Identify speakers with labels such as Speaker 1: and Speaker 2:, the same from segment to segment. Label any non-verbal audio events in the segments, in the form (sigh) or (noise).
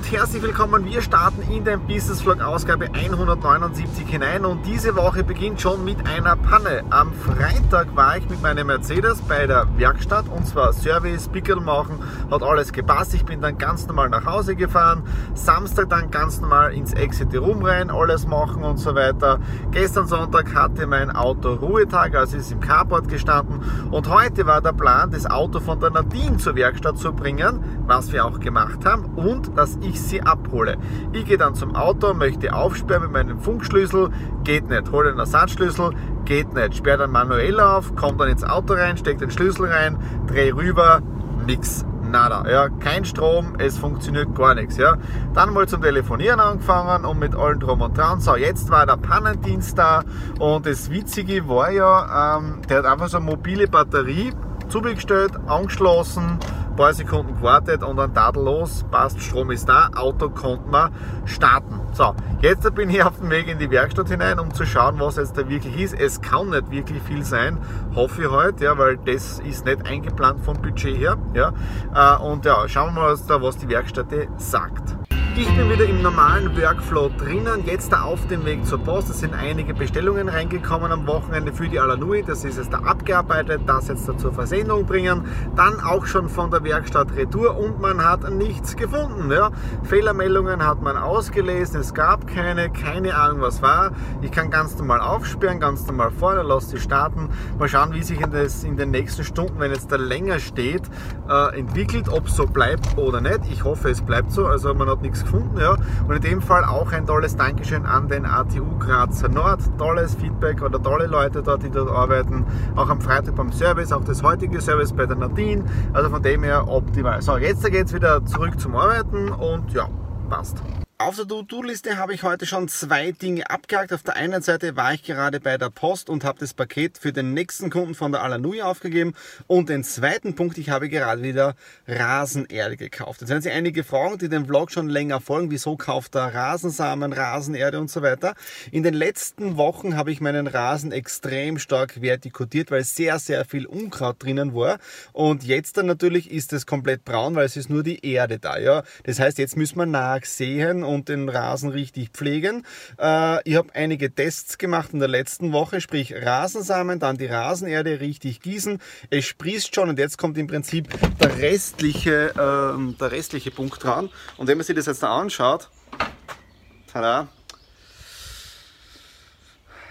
Speaker 1: und herzlich willkommen. Wir starten in den Business Vlog Ausgabe 179 hinein und diese Woche beginnt schon mit einer Panne. Am Freitag war ich mit meinem Mercedes bei der Werkstatt und zwar Service, Pickel machen, hat alles gepasst. Ich bin dann ganz normal nach Hause gefahren. Samstag dann ganz normal ins Exit Room rein, alles machen und so weiter. Gestern Sonntag hatte mein Auto Ruhetag, also ist im Carport gestanden und heute war der Plan, das Auto von der Nadine zur Werkstatt zu bringen, was wir auch gemacht haben und dass ich sie abhole. Ich gehe dann zum Auto, möchte aufsperren mit meinem Funkschlüssel, geht nicht. Hole den Ersatzschlüssel, geht nicht. Sperre dann manuell auf, komme dann ins Auto rein, stecke den Schlüssel rein, drehe rüber, nix. Nada, ja, kein Strom, es funktioniert gar nichts, ja. Dann mal zum Telefonieren angefangen und mit allen drum und dran. So, jetzt war der Pannendienst da und das Witzige war ja, ähm, der hat einfach so eine mobile Batterie zugestellt, angeschlossen, paar Sekunden gewartet und dann tadellos, passt, Strom ist da, Auto konnte man starten. So, jetzt bin ich auf dem Weg in die Werkstatt hinein, um zu schauen, was jetzt da wirklich ist. Es kann nicht wirklich viel sein, hoffe ich heute, ja, weil das ist nicht eingeplant vom Budget her. Ja. Äh, und ja, schauen wir mal, was die Werkstatt sagt. Ich bin wieder im normalen Workflow drinnen, jetzt da auf dem Weg zur Post. Es sind einige Bestellungen reingekommen am Wochenende für die Alanui. Das ist jetzt da abgearbeitet, das jetzt da zur Versendung bringen. Dann auch schon von der Werkstatt Retour und man hat nichts gefunden. Ja. Fehlermeldungen hat man ausgelesen, es gab keine, keine Ahnung was war. Ich kann ganz normal aufsperren, ganz normal vorne, lasse sie starten. Mal schauen, wie sich das, in den nächsten Stunden, wenn jetzt da länger steht, äh, entwickelt, ob es so bleibt oder nicht. Ich hoffe, es bleibt so. Also man hat nichts gefunden. Ja. Und in dem Fall auch ein tolles Dankeschön an den ATU Grazer Nord. Tolles Feedback oder tolle Leute dort, die dort arbeiten. Auch am Freitag beim Service, auch das heutige Service bei der Nadine. Also von dem her optimal. So, jetzt geht es wieder zurück zum Arbeiten und ja, passt. Auf der To-Do-Liste habe ich heute schon zwei Dinge abgehakt. Auf der einen Seite war ich gerade bei der Post und habe das Paket für den nächsten Kunden von der Alanui aufgegeben. Und den zweiten Punkt, ich habe gerade wieder Rasenerde gekauft. Jetzt werden Sie einige fragen, die den Vlog schon länger folgen. Wieso kauft er Rasensamen, Rasenerde und so weiter? In den letzten Wochen habe ich meinen Rasen extrem stark vertikutiert, weil sehr, sehr viel Unkraut drinnen war. Und jetzt dann natürlich ist es komplett braun, weil es ist nur die Erde da. Ja? Das heißt, jetzt müssen wir nachsehen und den Rasen richtig pflegen. Äh, ich habe einige Tests gemacht in der letzten Woche, sprich Rasensamen, dann die Rasenerde richtig gießen. Es sprießt schon und jetzt kommt im Prinzip der restliche, äh, der restliche Punkt dran. Und wenn man sich das jetzt da anschaut, tada,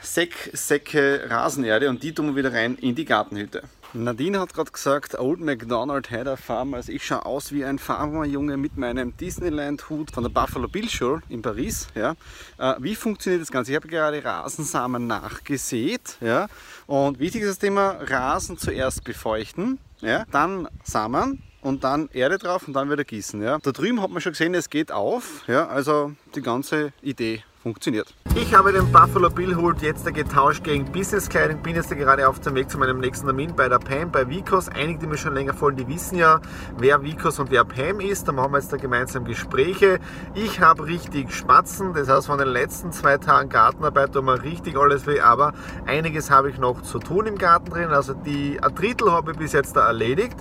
Speaker 1: Säck, Säcke Rasenerde und die tun wir wieder rein in die Gartenhütte. Nadine hat gerade gesagt, Old MacDonald had a farm. Also ich schaue aus wie ein Farmerjunge mit meinem Disneyland-Hut von der Buffalo Bill Show in Paris. Ja. Äh, wie funktioniert das Ganze? Ich habe gerade Rasensamen nachgesät. Ja. Und wichtig ist das Thema, Rasen zuerst befeuchten, ja. dann Samen, und dann Erde drauf und dann wieder gießen. Ja. Da drüben hat man schon gesehen, es geht auf. Ja, also die ganze Idee funktioniert. Ich habe den Buffalo Bill Hood jetzt getauscht gegen Businesskleidung. Bin jetzt gerade auf dem Weg zu meinem nächsten Termin bei der Pam, bei Vicos. Einige, die mir schon länger folgen, die wissen ja, wer Vicos und wer Pam ist. Da machen wir jetzt da gemeinsam Gespräche. Ich habe richtig Spatzen. Das heißt, von den letzten zwei Tagen Gartenarbeit tun wir richtig alles weh. Aber einiges habe ich noch zu tun im Garten drin. Also die ein Drittel habe ich bis jetzt da erledigt.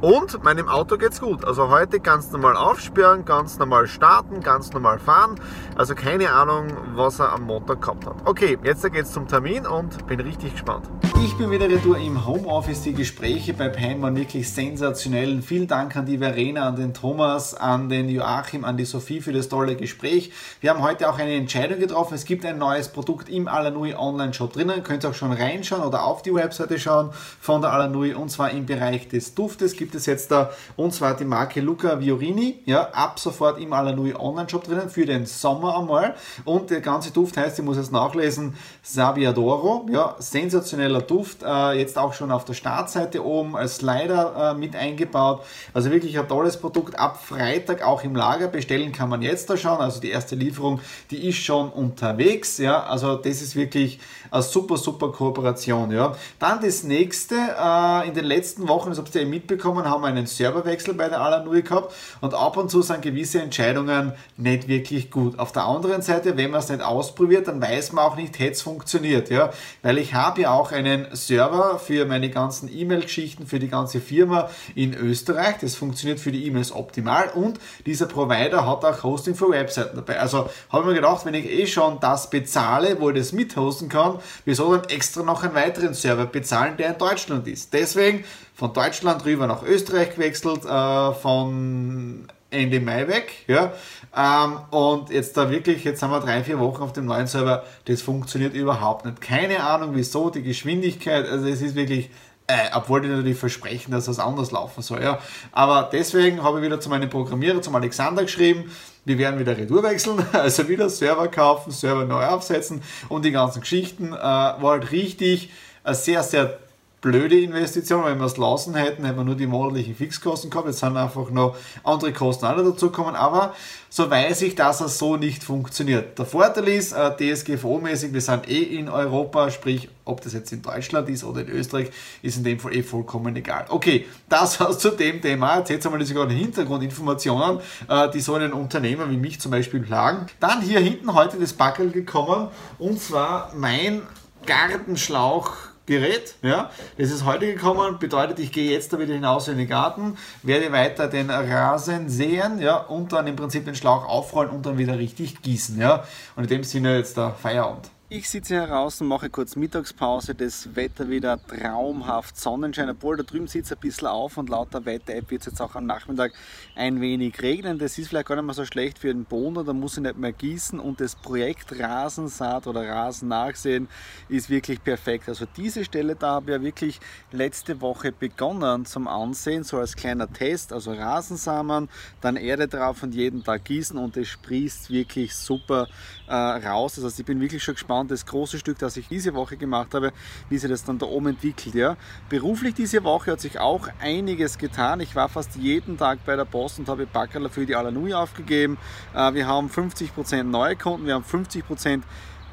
Speaker 1: Und meinem Auto geht es gut. Also heute ganz normal aufsperren, ganz normal starten, ganz normal fahren. Also keine Ahnung, was er am Montag gehabt hat. Okay, jetzt geht es zum Termin und bin richtig gespannt. Ich bin wieder retour im Homeoffice. Die Gespräche bei Pam waren wirklich sensationell. Vielen Dank an die Verena, an den Thomas, an den Joachim, an die Sophie für das tolle Gespräch. Wir haben heute auch eine Entscheidung getroffen. Es gibt ein neues Produkt im Alanui Online Shop drinnen. Könnt ihr auch schon reinschauen oder auf die Webseite schauen von der Alanui und zwar im Bereich des Duftes gibt es jetzt da und zwar die Marke Luca Viorini. Ja, ab sofort im Alanui Online Shop drinnen für den Sommer einmal. Und der ganze Duft heißt, ich muss es nachlesen, Sabiadoro. Ja, sensationeller Duft. Duft, äh, jetzt auch schon auf der Startseite oben als Slider äh, mit eingebaut. Also wirklich ein tolles Produkt. Ab Freitag auch im Lager bestellen kann man jetzt da schon. Also die erste Lieferung, die ist schon unterwegs. Ja, also das ist wirklich eine super, super Kooperation. Ja. Dann das nächste, äh, in den letzten Wochen, das habt ihr mitbekommen, haben wir einen Serverwechsel bei der Alanui gehabt und ab und zu sind gewisse Entscheidungen nicht wirklich gut. Auf der anderen Seite, wenn man es nicht ausprobiert, dann weiß man auch nicht, hätte es funktioniert. Ja. Weil ich habe ja auch einen Server für meine ganzen E-Mail-Geschichten, für die ganze Firma in Österreich. Das funktioniert für die E-Mails optimal und dieser Provider hat auch Hosting für Webseiten dabei. Also habe ich mir gedacht, wenn ich eh schon das bezahle, wo ich das mithosten kann, wieso dann extra noch einen weiteren Server bezahlen, der in Deutschland ist. Deswegen von Deutschland rüber nach Österreich gewechselt, äh, von Ende Mai weg. Ja? Ähm, und jetzt da wirklich, jetzt haben wir drei, vier Wochen auf dem neuen Server, das funktioniert überhaupt nicht. Keine Ahnung wieso, die Geschwindigkeit, also es ist wirklich, äh, obwohl die natürlich versprechen, dass das anders laufen soll. Ja? Aber deswegen habe ich wieder zu meinem Programmierer, zum Alexander geschrieben, wir werden wieder Retour wechseln, (laughs) also wieder Server kaufen, Server neu aufsetzen und die ganzen Geschichten. Äh, war halt richtig eine sehr, sehr blöde Investition. Wenn wir es lassen hätten, hätten wir nur die monatlichen Fixkosten gehabt. Jetzt sind einfach noch andere Kosten alle dazugekommen. Aber so weiß ich, dass es so nicht funktioniert. Der Vorteil ist, äh, DSGVO-mäßig, wir sind eh in Europa, sprich, ob das jetzt in Deutschland ist oder in Österreich, ist in dem Fall eh vollkommen egal. Okay, das war's zu dem Thema. Jetzt Jetzt einmal sogar Hintergrundinformationen, äh, die so einen Unternehmer wie mich zum Beispiel plagen. Dann hier hinten heute das Backel gekommen und zwar mein Gartenschlauch Gerät. Ja, das ist heute gekommen, bedeutet, ich gehe jetzt da wieder hinaus in den Garten, werde weiter den Rasen säen ja, und dann im Prinzip den Schlauch aufrollen und dann wieder richtig gießen. Ja. Und in dem Sinne jetzt der Feierabend. Ich sitze hier draußen, mache kurz Mittagspause, das Wetter wieder traumhaft, Sonnenschein, obwohl da drüben sitzt ein bisschen auf und laut der Wetter-App wird es jetzt auch am Nachmittag ein wenig regnen. Das ist vielleicht gar nicht mehr so schlecht für den Boden, da muss ich nicht mehr gießen und das Projekt Rasensaat oder Rasen nachsehen ist wirklich perfekt. Also diese Stelle da habe ich ja wirklich letzte Woche begonnen zum Ansehen, so als kleiner Test, also Rasensamen, dann Erde drauf und jeden Tag gießen und es sprießt wirklich super äh, raus. Das heißt, ich bin wirklich schon gespannt, das große Stück, das ich diese Woche gemacht habe, wie sich das dann da oben entwickelt. Ja. Beruflich diese Woche hat sich auch einiges getan. Ich war fast jeden Tag bei der Post und habe Backerler für die Alanui aufgegeben. Äh, wir haben 50% neue Kunden, wir haben 50%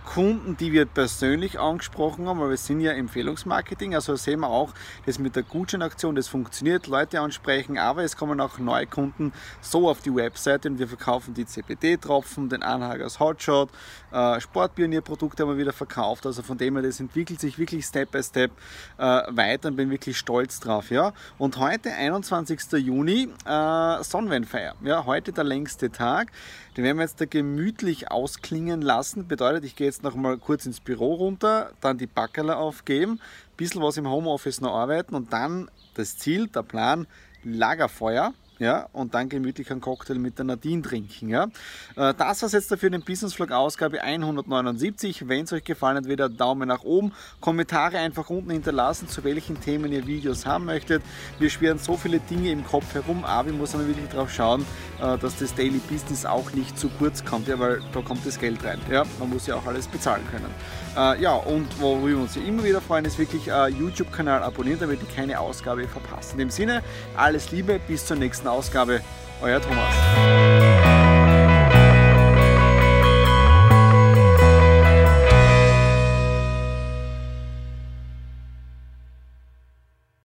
Speaker 1: Kunden, die wir persönlich angesprochen haben, weil wir sind ja Empfehlungsmarketing, also sehen wir auch, das mit der Gutscheinaktion, das funktioniert, Leute ansprechen, aber es kommen auch neue Kunden so auf die Webseite und wir verkaufen die CBD-Tropfen, den Anhagers Hotshot, äh, Sportpionierprodukte haben wir wieder verkauft, also von dem her, das entwickelt sich wirklich Step by Step äh, weiter und bin wirklich stolz drauf, ja. Und heute, 21. Juni, äh, Sonnenwendfeier, ja, heute der längste Tag, den werden wir jetzt da gemütlich ausklingen lassen, bedeutet, ich gehe jetzt noch mal kurz ins Büro runter, dann die Backerler aufgeben, ein bisschen was im Homeoffice noch arbeiten und dann das Ziel, der Plan, Lagerfeuer ja, und dann gemütlich einen Cocktail mit der Nadine trinken. Ja. Äh, das war jetzt dafür den Business Vlog Ausgabe 179. Wenn es euch gefallen hat, wieder Daumen nach oben, Kommentare einfach unten hinterlassen, zu welchen Themen ihr Videos haben möchtet. Wir schwirren so viele Dinge im Kopf herum, aber ich muss aber wirklich darauf schauen, äh, dass das Daily Business auch nicht zu kurz kommt, ja, weil da kommt das Geld rein. Ja. Man muss ja auch alles bezahlen können. Äh, ja, und worüber wir uns immer wieder freuen, ist wirklich YouTube-Kanal abonnieren, damit ihr keine Ausgabe verpasst. In dem Sinne, alles Liebe, bis zur nächsten Ausgabe. Euer Thomas.